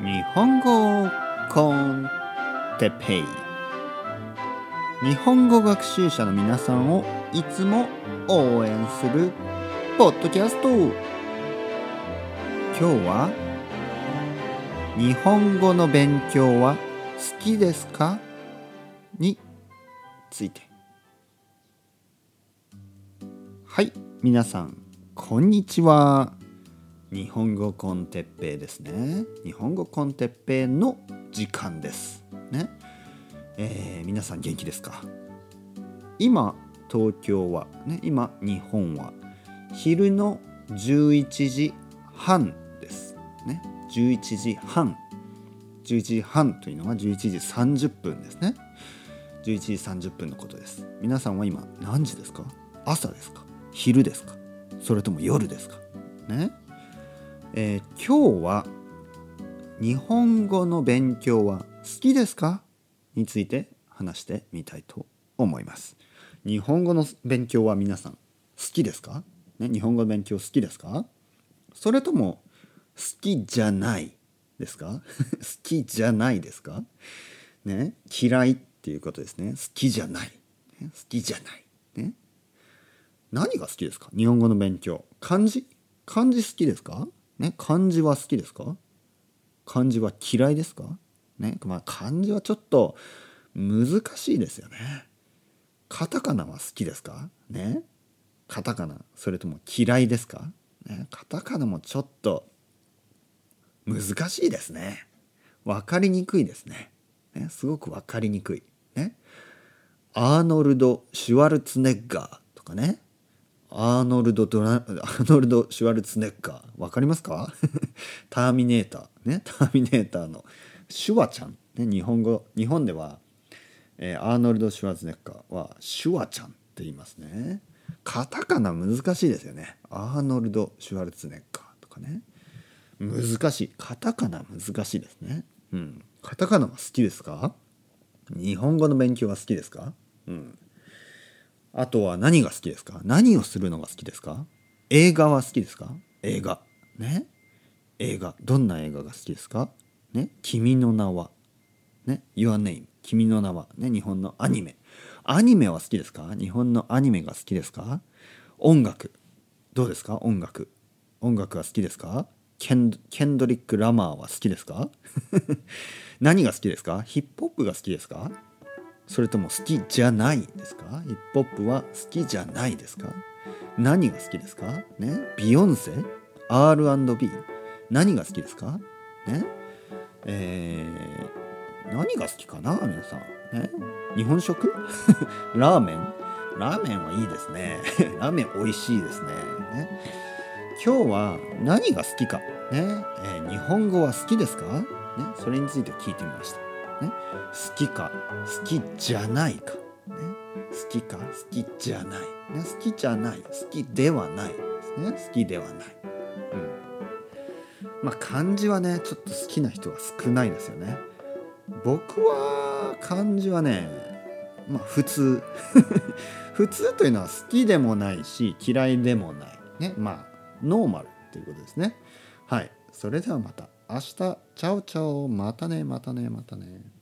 日本語コンテペイ。日本語学習者の皆さんをいつも応援するポッドキャスト。今日は日本語の勉強は好きですか？について。はい皆さんこんにちは。日本語コンテッペイですね。日本語コンテッペイの時間です。ね。えー、皆さん元気ですか？今東京はね今日本は昼の11時半です。ね。11時半。11時半というのは11時30分ですね。11時30分のことです。皆さんは今何時ですか？朝ですか？昼ですか？それとも夜ですか？ね。えー、今日は日本語の勉強は好きですかについて話してみたいと思います。日本語の勉強は皆さん好きですか、ね、日本語の勉強好きですか？それとも好きじゃないですか？好きじゃないですか？ね嫌いっていうことですね。好きじゃない、ね、好きじゃない。ね。何が好きですか？日本語の勉強。漢字？漢字好きですか？ね漢字は好きですか？漢字は嫌いですか？ねまあ漢字はちょっと難しいですよね。カタカナは好きですか？ねカタカナそれとも嫌いですか、ね、カタカナもちょっと難しいですね。分かりにくいですね。ねすごく分かりにくい。ねアーノルド・シュワルツネッガーとかね。アーノルドドラ・アーノルド・シュワルツネッガー。わかりますか？ターミネーター。ね？ターミネーターの。シュワちゃん、ね、日本語日本では、えー、アーノルド・シュワルツネッガーはシュワちゃんって言いますね。カタカナ難しいですよね。アーノルド・シュワルツネッガーとかね。難しい。カタカナ難しいですね。うん。カタカナは好きですか？日本語の勉強は好きですか？あとは何が好きですか？何をするのが好きですか？映画は好きですか？映画。ね？映画。どんな映画が好きですか？ね？君の名は。ね ?Your name。君の名は。ね？日本のアニメ。アニメは好きですか？日本のアニメが好きですか？音楽。どうですか？音楽。音楽は好きですか？ケンケンドリック・ラマーは好きですか？何が好きですか？ヒップホップが好きですか？それとも好きじゃないですか？ヒップホップは好きじゃないですか？何が好きですか？ね？ビヨンセ ?R&B 何が好きですか？ね？えー、何が好きかな？皆さん。ね？日本食？ラーメン？ラーメンはいいですね。ラーメン美味しいですね。ね？今日は何が好きか、ね？えー、日本語は好きですか、ね、それについて聞いてみました。ね、好きか好きじゃないか、ね、好きか好きじゃない、ね、好きじゃない。好きではない。ですね好きではない、うん、まあ漢字はねちょっと好きな人は少ないですよね。僕は漢字はねまあ普通。普通というのは好きでもないし嫌いでもない。ねまあノーマルということですね。はい。それではまた。明日チャオチャオまたねまたねまたね。